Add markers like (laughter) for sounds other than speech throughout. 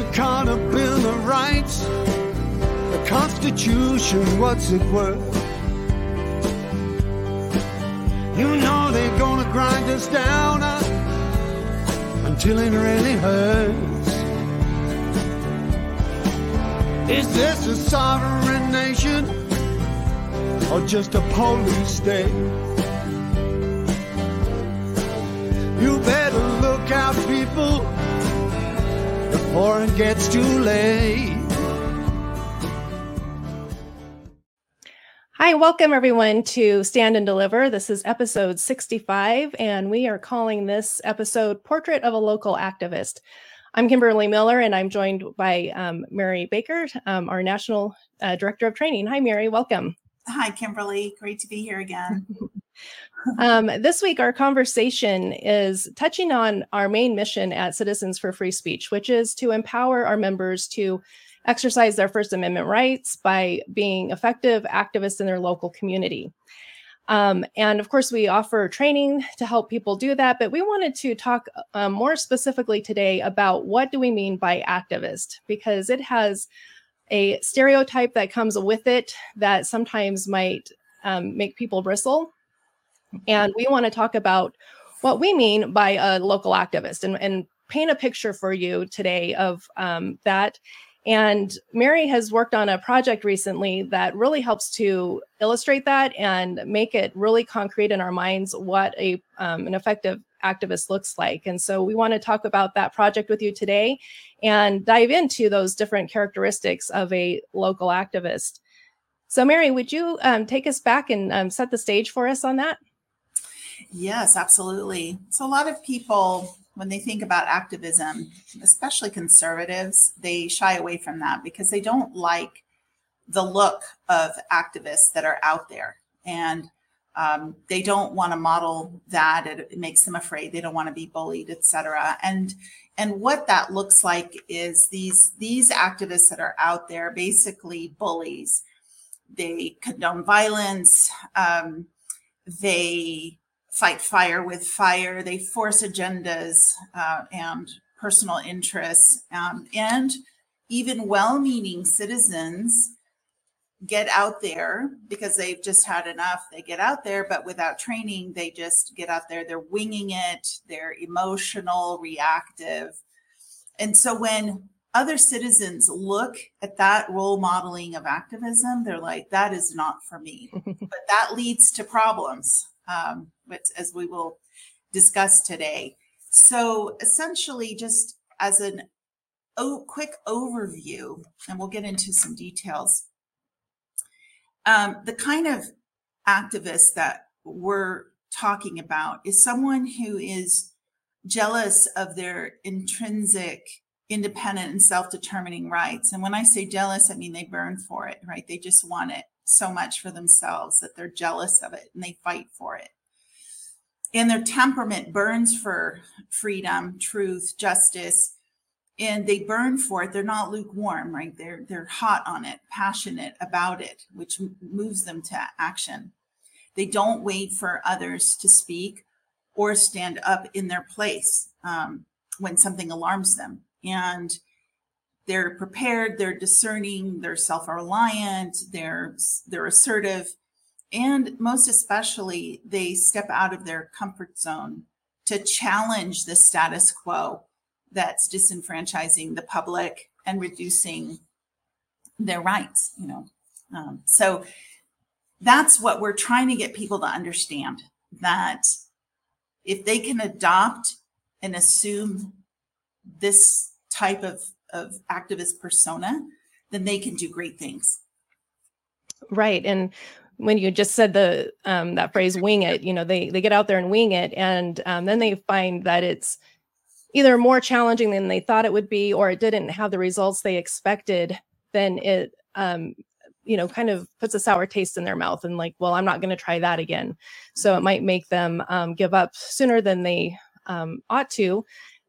the Carter Bill of Rights, the Constitution, what's it worth? You know they're gonna grind us down uh, until it really hurts. Is this a sovereign nation or just a police state? You better look out, people, before it gets too late. Hi, welcome everyone to Stand and Deliver. This is episode 65, and we are calling this episode Portrait of a Local Activist. I'm Kimberly Miller, and I'm joined by um, Mary Baker, um, our National uh, Director of Training. Hi, Mary, welcome. Hi, Kimberly. Great to be here again. (laughs) um, this week, our conversation is touching on our main mission at Citizens for Free Speech, which is to empower our members to exercise their First Amendment rights by being effective activists in their local community. Um, and of course, we offer training to help people do that. But we wanted to talk um, more specifically today about what do we mean by activist, because it has a stereotype that comes with it that sometimes might um, make people bristle. And we want to talk about what we mean by a local activist and, and paint a picture for you today of um, that. And Mary has worked on a project recently that really helps to illustrate that and make it really concrete in our minds what a um, an effective activist looks like. And so we want to talk about that project with you today and dive into those different characteristics of a local activist. So, Mary, would you um, take us back and um, set the stage for us on that? Yes, absolutely. So, a lot of people, when they think about activism, especially conservatives, they shy away from that because they don't like the look of activists that are out there. And um, they don't want to model that. It, it, makes them afraid. They don't want to be bullied, etc. And and what that looks like is these these activists that are out there basically bullies. They condone violence. Um, they fight fire with fire. They force agendas uh, and personal interests. Um, and even well meaning citizens get out there because they've just had enough. They get out there, but without training, they just get out there. They're winging it, they're emotional, reactive. And so when other citizens look at that role modeling of activism, they're like, that is not for me. (laughs) but that leads to problems um, as we will discuss today. So essentially, just as an oh, quick overview, and we'll get into some details. Um, the kind of activist that we're talking about is someone who is jealous of their intrinsic independent and self-determining rights and when i say jealous i mean they burn for it right they just want it so much for themselves that they're jealous of it and they fight for it. And their temperament burns for freedom, truth, justice, and they burn for it. They're not lukewarm, right? They're they're hot on it, passionate about it, which moves them to action. They don't wait for others to speak or stand up in their place um, when something alarms them. And they're prepared, they're discerning, they're self-reliant, they're they're assertive, and most especially they step out of their comfort zone to challenge the status quo that's disenfranchising the public and reducing their rights, you know. Um, so that's what we're trying to get people to understand that if they can adopt and assume this type of of activist persona, then they can do great things. Right. And when you just said the um, that phrase wing it you know they they get out there and wing it and um, then they find that it's either more challenging than they thought it would be or it didn't have the results they expected then it um, you know kind of puts a sour taste in their mouth and like well i'm not going to try that again so it might make them um, give up sooner than they um, ought to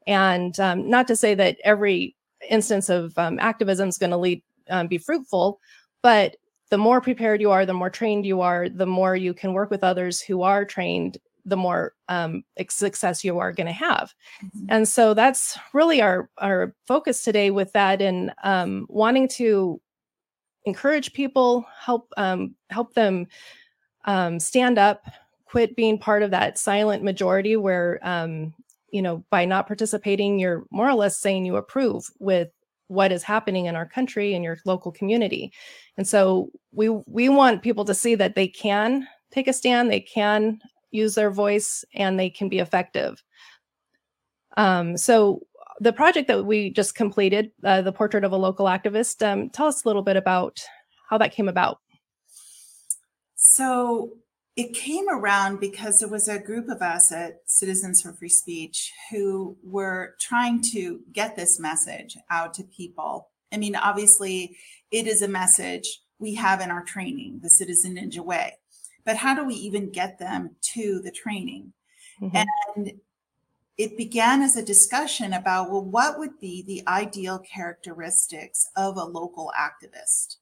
and um, not to say that every instance of um, activism is going to lead um, be fruitful but the more prepared you are the more trained you are the more you can work with others who are trained the more um, success you are going to have. Mhm. And so that's really our our focus today with that, and um, wanting to encourage people, help um, help them um, stand up, quit being part of that silent majority where um, you know by not participating, you're more or less saying you approve with what is happening in our country and your local community. And so we we want people to see that they can take a stand, they can use their voice, and they can be effective. Um, so the project that we just completed, uh, the portrait of a local activist, um, tell us a little bit about how that came about. So it came around because there was a group of us at Citizens for Free Speech who were trying to get this message out to people. I mean, obviously, it is a message we have in our training, the Citizen Ninja Way. But how do we even get them to the training? Mhm. And it began as a discussion about, well, what would be the ideal characteristics of a local activist?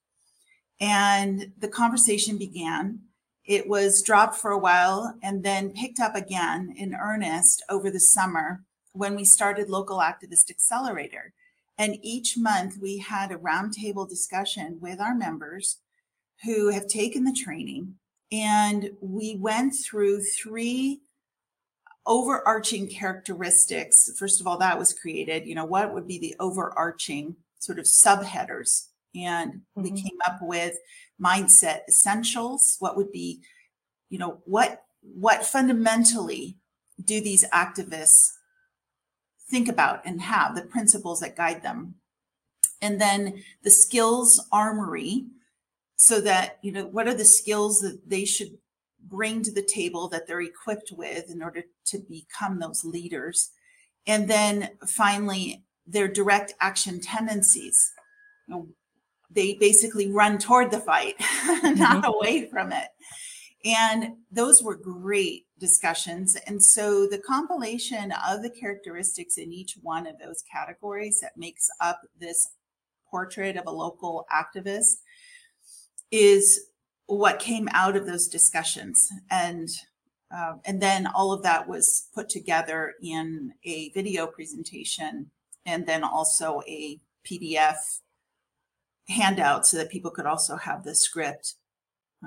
And the conversation began. It was dropped for a while and then picked up again in earnest over the summer when we started Local Activist Accelerator. And each month we had a roundtable discussion with our members who have taken the training. And we went through three overarching characteristics. First of all, that was created. You know, what would be the overarching sort of subheaders? And we Mhm. came up with mindset essentials. What would be, you know, what what fundamentally do these activists think about and have the principles that guide them? And then the skills armory, so that you know what are the skills that they should bring to the table that they're equipped with in order to become those leaders. And then finally, their direct action tendencies. You know, they basically run toward the fight, (laughs) not away from it. And those were great discussions. And so the compilation of the characteristics in each one of those categories that makes up this portrait of a local activist is what came out of those discussions and uh, and then all of that was put together in a video presentation and then also a pdf handout so that people could also have the script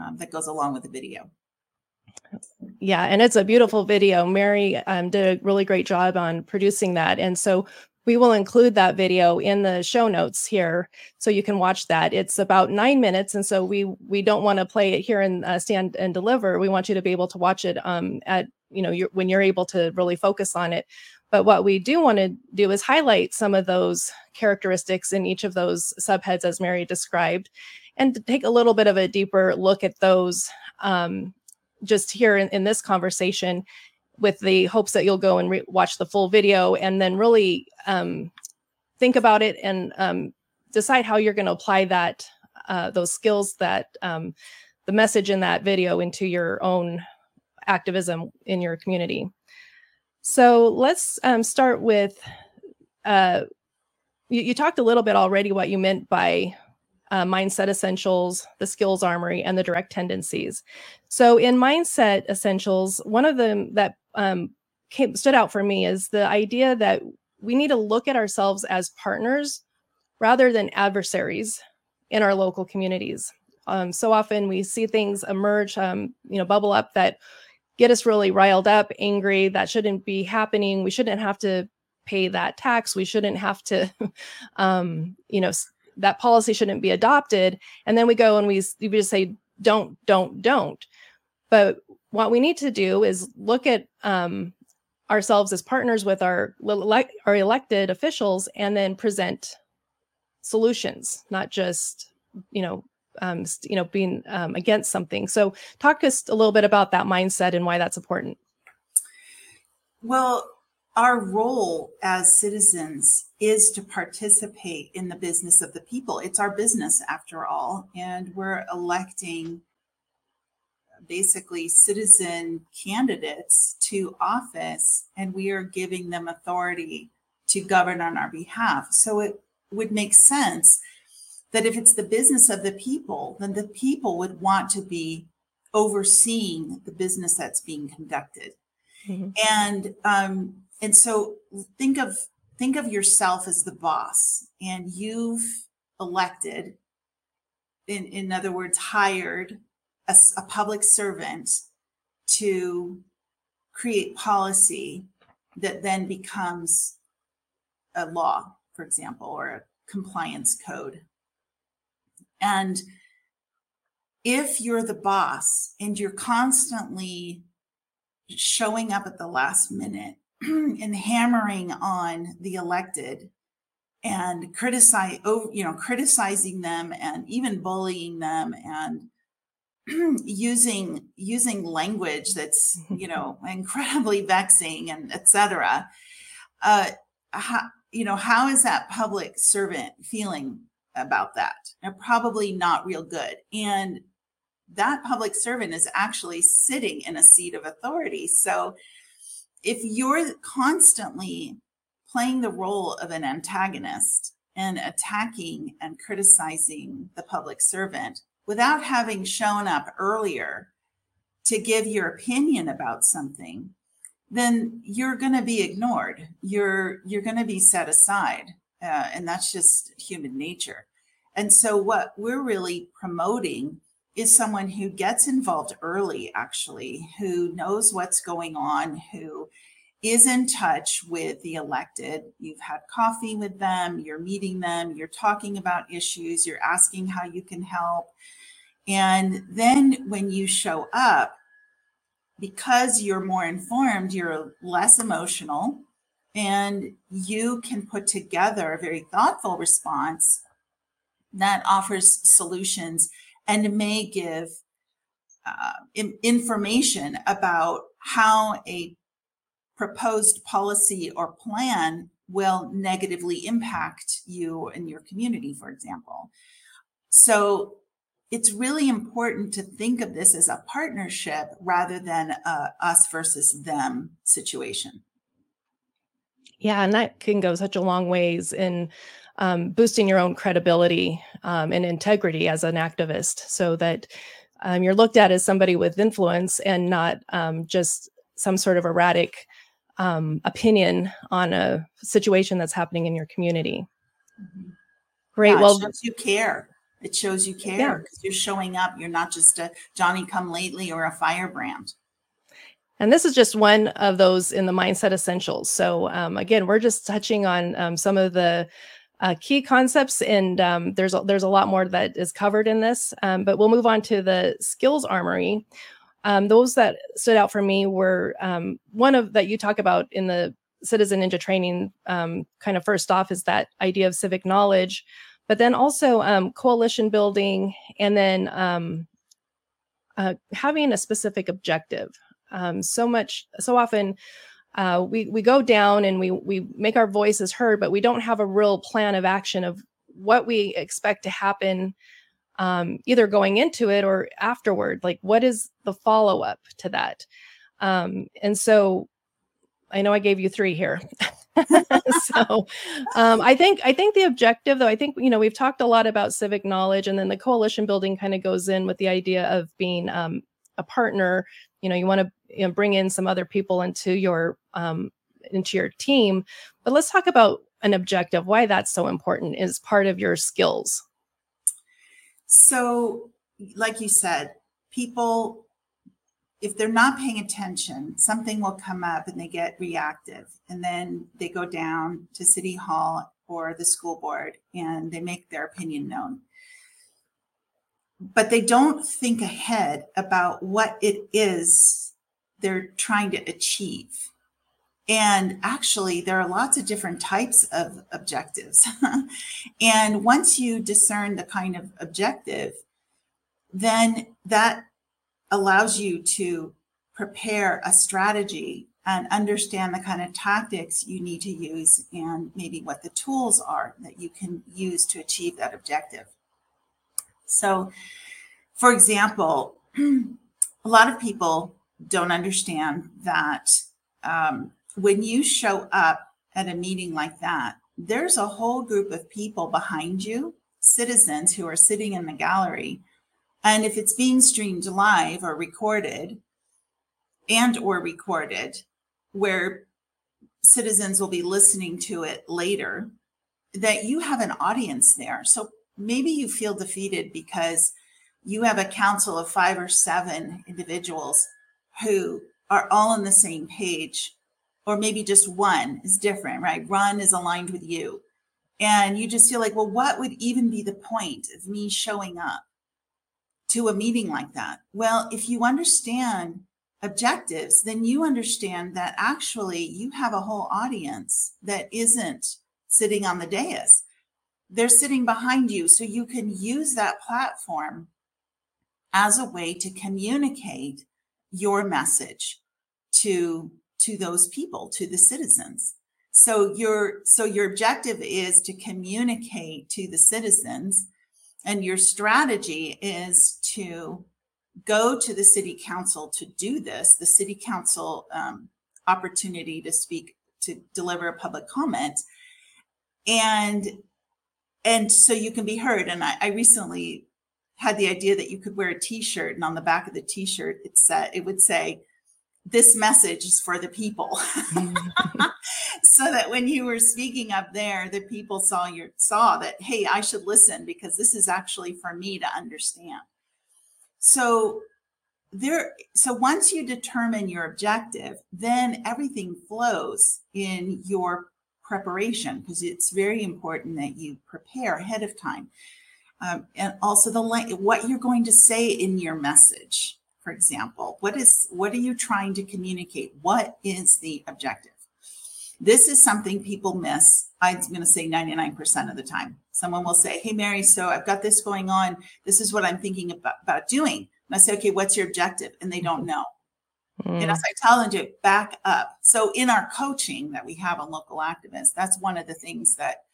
um, that goes along with the video Yeah, and it's a beautiful video. Mary um, did a really great job on producing that. And so we will include that video in the show notes here so you can watch that. It's about nine minutes. And so we we don't want to play it here and uh, stand and deliver. We want you to be able to watch it um, at, you know, you when you're able to really focus on it. But what we do want to do is highlight some of those characteristics in each of those subheads as Mary described and take a little bit of a deeper look at those um, just here in, in this conversation with the hopes that you'll go and re- watch the full video and then really um, think about it and um, decide how you're going to apply that uh, those skills that um, the message in that video into your own activism in your community so let's um, start with uh, you, you talked a little bit already what you meant by uh, mindset essentials, the skills armory, and the direct tendencies. So, in mindset essentials, one of them that um, came, stood out for me is the idea that we need to look at ourselves as partners rather than adversaries in our local communities. Um, so often we see things emerge, um, you know, bubble up that get us really riled up, angry. That shouldn't be happening. We shouldn't have to pay that tax. We shouldn't have to, (laughs) um, you know, that policy shouldn't be adopted. And then we go and we, we just say, don't, don't, don't. But what we need to do is look at um, ourselves as partners with our our elected officials, and then present solutions, not just you know um, you know being um, against something. So talk us a little bit about that mindset and why that's important. Well, our role as citizens is to participate in the business of the people. It's our business, after all, and we're electing basically citizen candidates to office, and we are giving them authority to govern on our behalf. So it would make sense that if it's the business of the people, then the people would want to be overseeing the business that's being conducted Mm-hmm. And um, and so think of think of yourself as the boss, and you've elected, in in other words, hired a, a public servant to create policy that then becomes a law, for example, or a compliance code. And if you're the boss and you're constantly showing up at the last minute (clears throat) and hammering on the elected and criticize you know criticizing them and even bullying them and (clears throat) using using language that's (laughs) you know incredibly vexing and etc uh how, you know how is that public servant feeling about that. And probably not real good. And that public servant is actually sitting in a seat of authority. So if you're constantly playing the role of an antagonist and attacking and criticizing the public servant without having shown up earlier to give your opinion about something then you're going to be ignored. You're you're going to be set aside uh, and that's just human nature. And so what we're really promoting is someone who gets involved early actually who knows what's going on who is in touch with the elected. You've had coffee with them you're meeting them you're talking about issues you're asking how you can help. And then when you show up because you're more informed you're less emotional and you can put together a very thoughtful response that offers solutions and may give uh, information about how a proposed policy or plan will negatively impact you and your community, for example. So it's really important to think of this as a partnership rather than a us versus them situation. Yeah, and that can go such a long ways in um, boosting your own credibility um, and integrity as an activist so that um, you're looked at as somebody with influence and not um, just some sort of erratic um, opinion on a situation that's happening in your community. Mm-hmm. Great. Yeah, well, shows you care. It shows you care because yeah. you're showing up. You're not just a Johnny come lately or a firebrand. And this is just one of those in the mindset essentials. So um, again, we're just touching on um, some of the uh, key concepts, and um, there's a, there's a lot more that is covered in this. Um, but we'll move on to the skills armory. Um, those that stood out for me were um, one of that you talk about in the Citizen Ninja training. Kind of first off is that idea of civic knowledge, but then also coalition building, and then uh, having a specific objective. So much, so often uh, we we go down and we we make our voices heard, but we don't have a real plan of action of what we expect to happen, um, either going into it or afterward. Like, what is the follow up to that? Um, and so, I know I gave you three here. (laughs) so um, i think i think the objective though i think you know we've talked a lot about civic knowledge and then the coalition building kind of goes in with the idea of being um, a partner you know you want to you know, bring in some other people into your um, into your team. But let's talk about an objective why that's so important is part of your skills. So like you said people if they're not paying attention something will come up and they get reactive and then they go down to city hall or the school board and they make their opinion known but they don't think ahead about what it is they're trying to achieve. And actually, there are lots of different types of objectives. (laughs) and once you discern the kind of objective, then that allows you to prepare a strategy and understand the kind of tactics you need to use and maybe what the tools are that you can use to achieve that objective. So, for example, (clears throat) a lot of people don't understand that um, when you show up at a meeting like that, there's a whole group of people behind you, citizens who are sitting in the gallery. And if it's being streamed live or recorded, and or recorded, where citizens will be listening to it later, that you have an audience there. So maybe you feel defeated because you have a council of five or seven individuals who are all on the same page, or maybe just one is different, right? One is aligned with you. And you just feel like, well, what would even be the point of me showing up to a meeting like that? Well, if you understand objectives, then you understand that actually you have a whole audience that isn't sitting on the dais. They're sitting behind you. So you can use that platform as a way to communicate your message to to those people to the citizens so your so your objective is to communicate to the citizens and your strategy is to go to the city council to do this the city council um, opportunity to speak to deliver a public comment and and so you can be heard. And i, I recently had the idea that you could wear a t-shirt and on the back of the t-shirt it said it would say this message is for the people. (laughs) (laughs) So that when you were speaking up there the people saw your saw that hey i should listen because this is actually for me to understand. So there so once you determine your objective then everything flows in your preparation because it's very important that you prepare ahead of time. Um, and also the what you're going to say in your message for example. What is what are you trying to communicate? What is the objective? This is something people miss. I'm going to say 99% of the time. Someone will say hey mary so i've got this going on. This is what i'm thinking about, about doing. And i say okay what's your objective? And they don't know mm. and as i challenge it, back up so in our coaching that we have on local activists that's one of the things that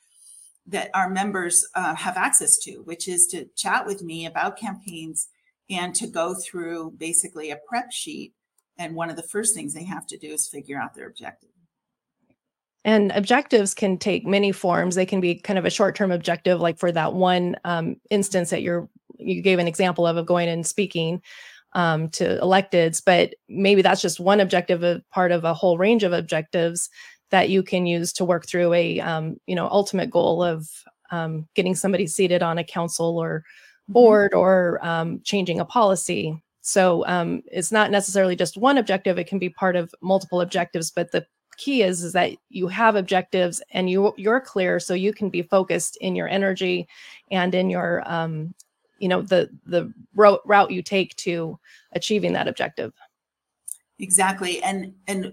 that our members uh, have access to, which is to chat with me about campaigns and to go through basically a prep sheet. And one of the first things they have to do is figure out their objective. And objectives can take many forms. They can be kind of a short-term objective, like for that one um, instance that you're you gave an example of of going and speaking um, to electeds, but maybe that's just one objective, a part of a whole range of objectives that you can use to work through a um, you know ultimate goal of um, getting somebody seated on a council or mm-hmm. board or um, changing a policy so um, it's not necessarily just one objective it can be part of multiple objectives but the key is is that you have objectives and you you're clear so you can be focused in your energy and in your um, you know the the route route you take to achieving that objective exactly and and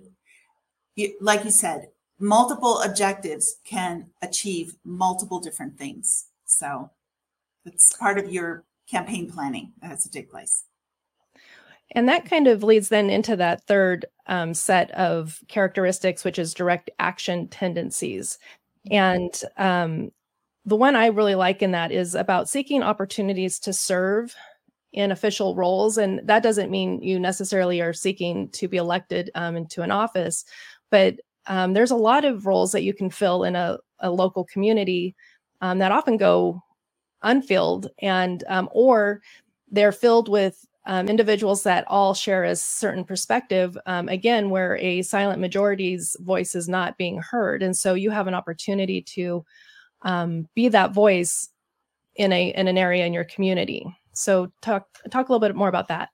like you said, multiple objectives can achieve multiple different things. So it's part of your campaign planning that has to take place. And that kind of leads then into that third um, set of characteristics, which is direct action tendencies. And um, the one I really like in that is about seeking opportunities to serve in official roles. And that doesn't mean you necessarily are seeking to be elected um, into an office, but um, there's a lot of roles that you can fill in a, a local community um, that often go unfilled and um, or they're filled with um, individuals that all share a certain perspective um, again where a silent majority's voice is not being heard and so you have an opportunity to um, be that voice in a in an area in your community so talk talk a little bit more about that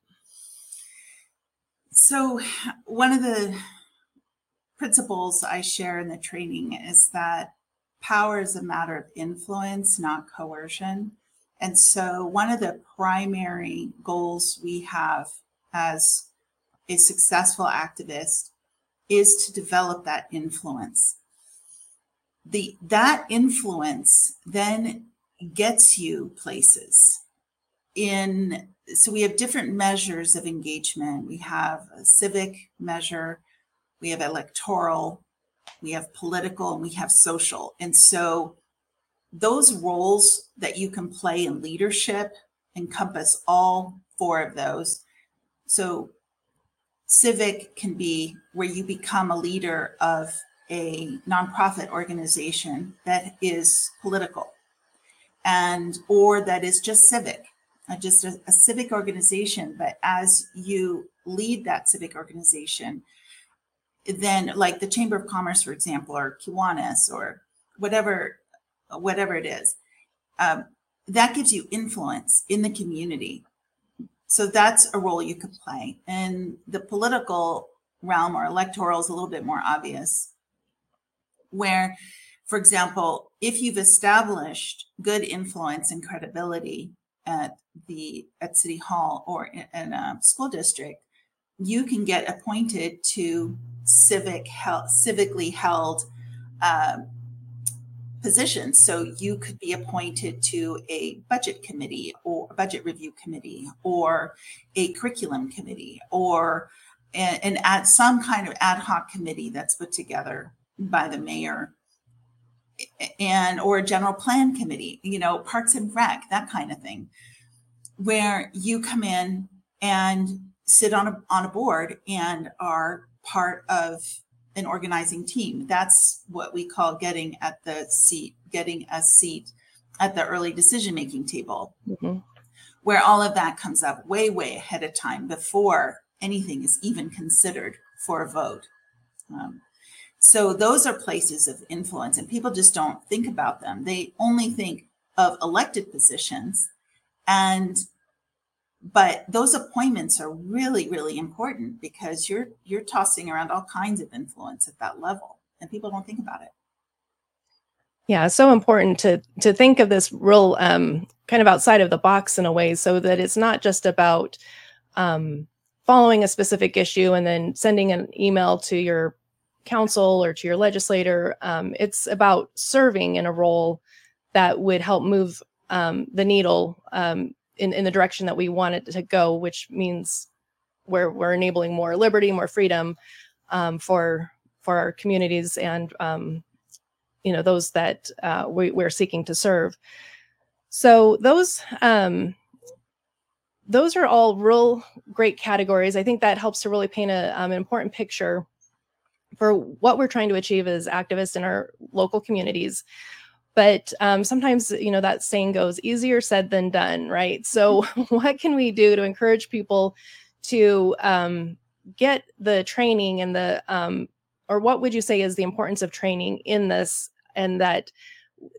so one of the principles I share in the training is that power is a matter of influence, not coercion. And so, one of the primary goals we have as a successful activist is to develop that influence. The that influence then gets you places. In so we have different measures of engagement. We have a civic measure, we have electoral, we have political, and we have social. And so those roles that you can play in leadership encompass all four of those. So civic can be where you become a leader of a nonprofit organization that is political and or that is just civic uh, just a, a civic organization but as you lead that civic organization then like the Chamber of Commerce, for example, or Kiwanis or whatever, whatever it is, um, that gives you influence in the community. So that's a role you could play. And the political realm or electoral is a little bit more obvious, where, for example, if you've established good influence and credibility at the at city hall or in, in a school district, you can get appointed to civic held, civically held uh, positions. So you could be appointed to a budget committee or a budget review committee or a curriculum committee or an, an ad, some kind of ad hoc committee that's put together by the mayor and or a general plan committee, you know, parks and rec, that kind of thing, where you come in and sit on a on a board and are part of an organizing team. That's what we call getting at the seat, getting a seat at the early decision making table, mm-hmm. where all of that comes up way, way ahead of time before anything is even considered for a vote. Um, so those are places of influence, and people just don't think about them. They only think of elected positions and but those appointments are really really important because you're you're tossing around all kinds of influence at that level and people don't think about it yeah so important to to think of this real um, kind of outside of the box in a way so that it's not just about um, following a specific issue and then sending an email to your council or to your legislator um, it's about serving in a role that would help move um, the needle um, in, in the direction that we want it to go, which means we're, we're enabling more liberty, more freedom um, for for our communities and um, you know those that uh, we, we're seeking to serve. So those um, those are all real great categories. I think that helps to really paint a, um, an important picture for what we're trying to achieve as activists in our local communities. But um, sometimes you know that saying goes easier said than done right? So mm-hmm. (laughs) what can we do to encourage people to um, get the training and the um, or what would you say is the importance of training in this and that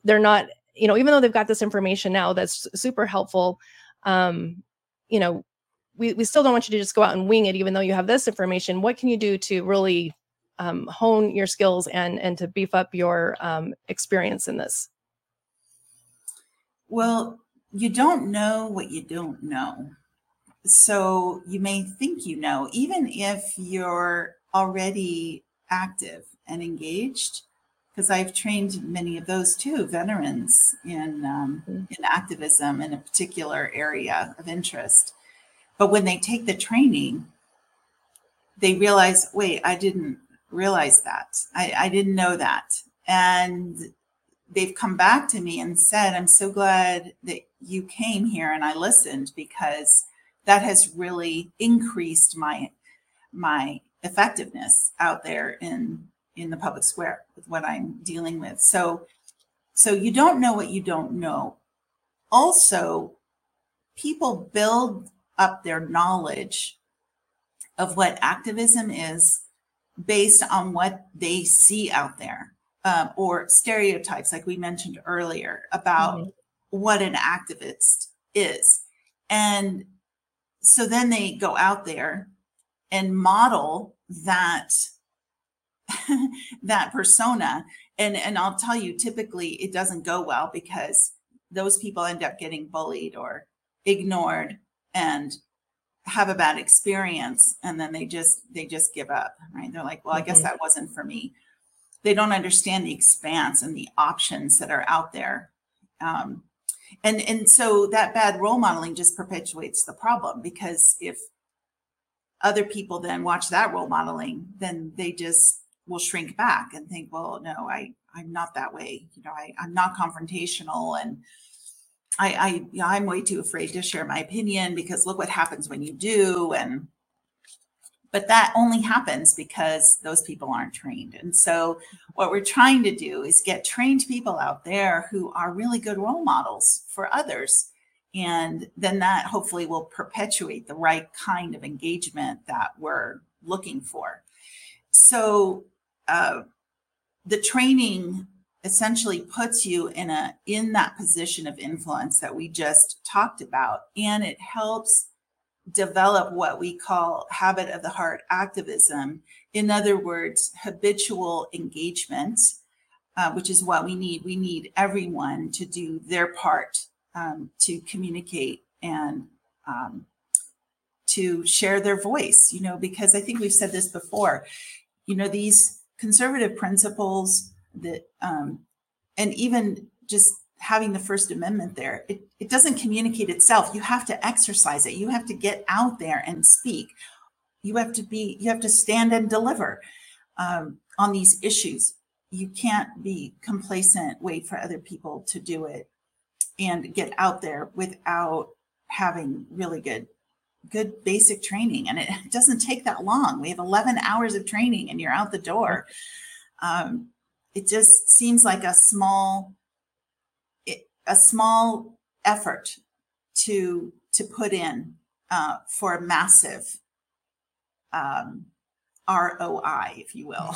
they're not you know even though they've got this information now that's super helpful um, you know we, we still don't want you to just go out and wing it even though you have this information. What can you do to really um, hone your skills and and to beef up your um, experience in this? Well, you don't know what you don't know. So you may think you know, even if you're already active and engaged, because I've trained many of those too, veterans in um, mm-hmm. in activism in a particular area of interest. But when they take the training, they realize, wait, I didn't realize that. I, I didn't know that. And they've come back to me and said, I'm so glad that you came here and I listened because that has really increased my my effectiveness out there in in the public square with what I'm dealing with. So so you don't know what you don't know. Also, people build up their knowledge of what activism is based on what they see out there um, or stereotypes, like we mentioned earlier, about mm-hmm. what an activist is. And so then they go out there and model that (laughs) that persona and and I'll tell you typically it doesn't go well because those people end up getting bullied or ignored and have a bad experience and then they just they just give up right? They're like well i guess mm-hmm. that wasn't for me. They don't understand the expanse and the options that are out there. Um, and and so that bad role modeling just perpetuates the problem because if other people then watch that role modeling then they just will shrink back and think well no i i'm not that way. You know I, i'm not confrontational and I, I I'm way too afraid to share my opinion because look what happens when you do and but that only happens because those people aren't trained. And so what we're trying to do is get trained people out there who are really good role models for others. And then that hopefully will perpetuate the right kind of engagement that we're looking for. so uh, the training essentially puts you in a in that position of influence that we just talked about. And it helps develop what we call habit of the heart activism. In other words habitual engagement uh, which is what we need. We need everyone to do their part um, to communicate and um, to share their voice you know because i think we've said this before. You know these conservative principles that um, and even just having the first amendment there it, it doesn't communicate itself. You have to exercise it. You have to get out there and speak. You have to be you have to stand and deliver um, on these issues. You can't be complacent wait for other people to do it and get out there without having really good good basic training. And it (laughs) doesn't take that long. We have 11 hours of training and you're out the door. Um, it just seems like a small a small effort to to put in uh, for a massive um, ROI, if you will.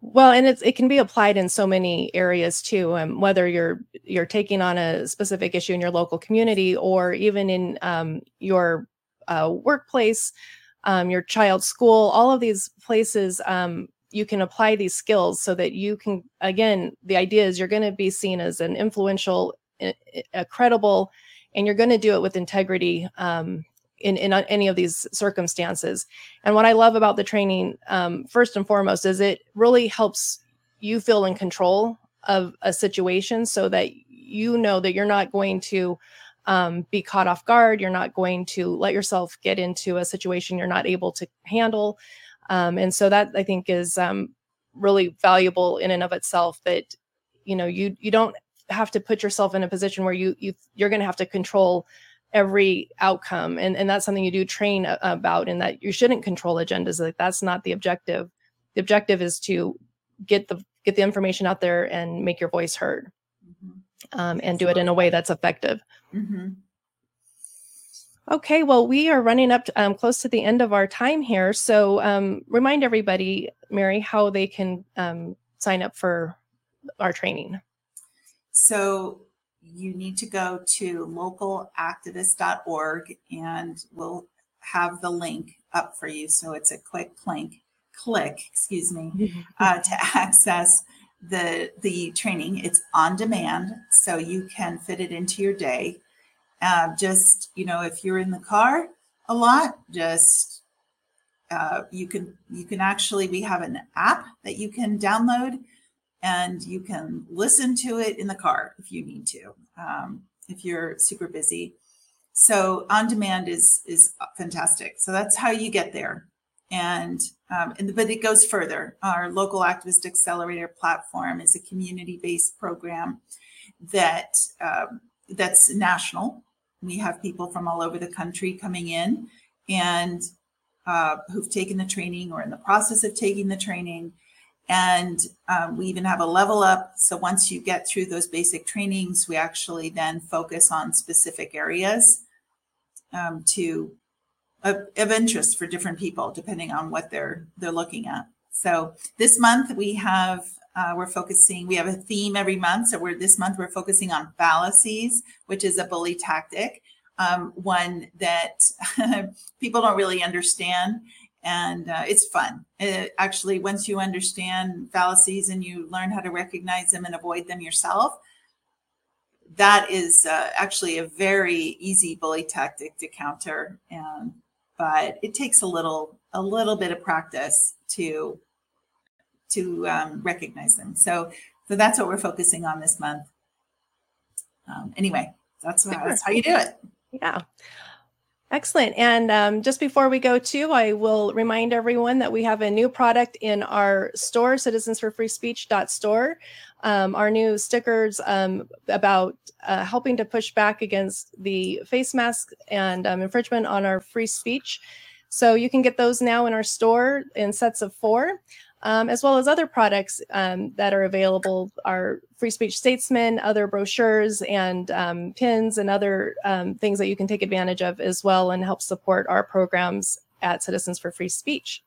well, and it's it can be applied in so many areas too. Um, whether you're you're taking on a specific issue in your local community or even in um, your uh, workplace, um, your child's school, all of these places um, you can apply these skills so that you can again the idea is you're going to be seen as an influential a credible and you're going to do it with integrity um, in, in any of these circumstances. And what i love about the training um, first and foremost is it really helps you feel in control of a situation so that you know that you're not going to um, be caught off guard. You're not going to let yourself get into a situation you're not able to handle um, and so that I think is um, really valuable in and of itself. That you know you you don't have to put yourself in a position where you you you're going to have to control every outcome and and that's something you do train about and that you shouldn't control agendas like that's not the objective the objective is to get the get the information out there and make your voice heard mm-hmm. um, and do it in a way that's effective mm-hmm. Okay, well, we are running up to, um, close to the end of our time here. So um, remind everybody, Mary, how they can um, sign up for our training. So you need to go to localactivist.org and we'll have the link up for you. So it's a quick link, click, excuse me, (laughs) uh, to access the the training. It's on demand, so you can fit it into your day uh, just you know, if you're in the car a lot, just uh, you can you can actually we have an app that you can download and you can listen to it in the car if you need to um, if you're super busy. So on demand is is fantastic. So that's how you get there. And um, and but it goes further. Our local activist accelerator platform is a community based program that um, that's national we have people from all over the country coming in and uh, who've taken the training or in the process of taking the training. And um, we even have a level up. So once you get through those basic trainings, we actually then focus on specific areas um, to of, of interest for different people, depending on what they're they're looking at. So this month we have uh, we're focusing, we have a theme every month. So we're this month we're focusing on fallacies, which is a bully tactic, um, one that (laughs) people don't really understand. And uh, it's fun. It, actually, once you understand fallacies and you learn how to recognize them and avoid them yourself, that is uh, actually a very easy bully tactic to counter. But it takes a little a little bit of practice to to um, recognize them. So, so that's what we're focusing on this month. Um, anyway, that's how, that's how you do it. Yeah. Excellent. And um, just before we go to, I will remind everyone that we have a new product in our store, citizensforfreespeech.store. Um, our new stickers um, about uh, helping to push back against the face mask and um, infringement on our free speech. So you can get those now in our store in sets of four um, as well as other products um, that are available are free speech statesmen other brochures and um, pins and other um, things that you can take advantage of as well and help support our programs at citizens for free speech.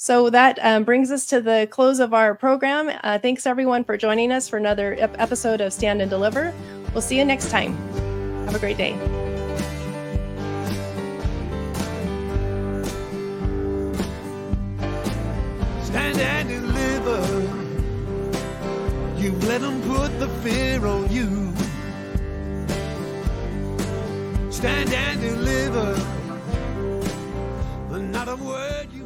So that um, brings us to the close of our program. Uh, thanks everyone for joining us for another ep- episode of stand and deliver. We'll see you next time. Have a great day. let them put the fear on you. Stand and deliver, but not a word.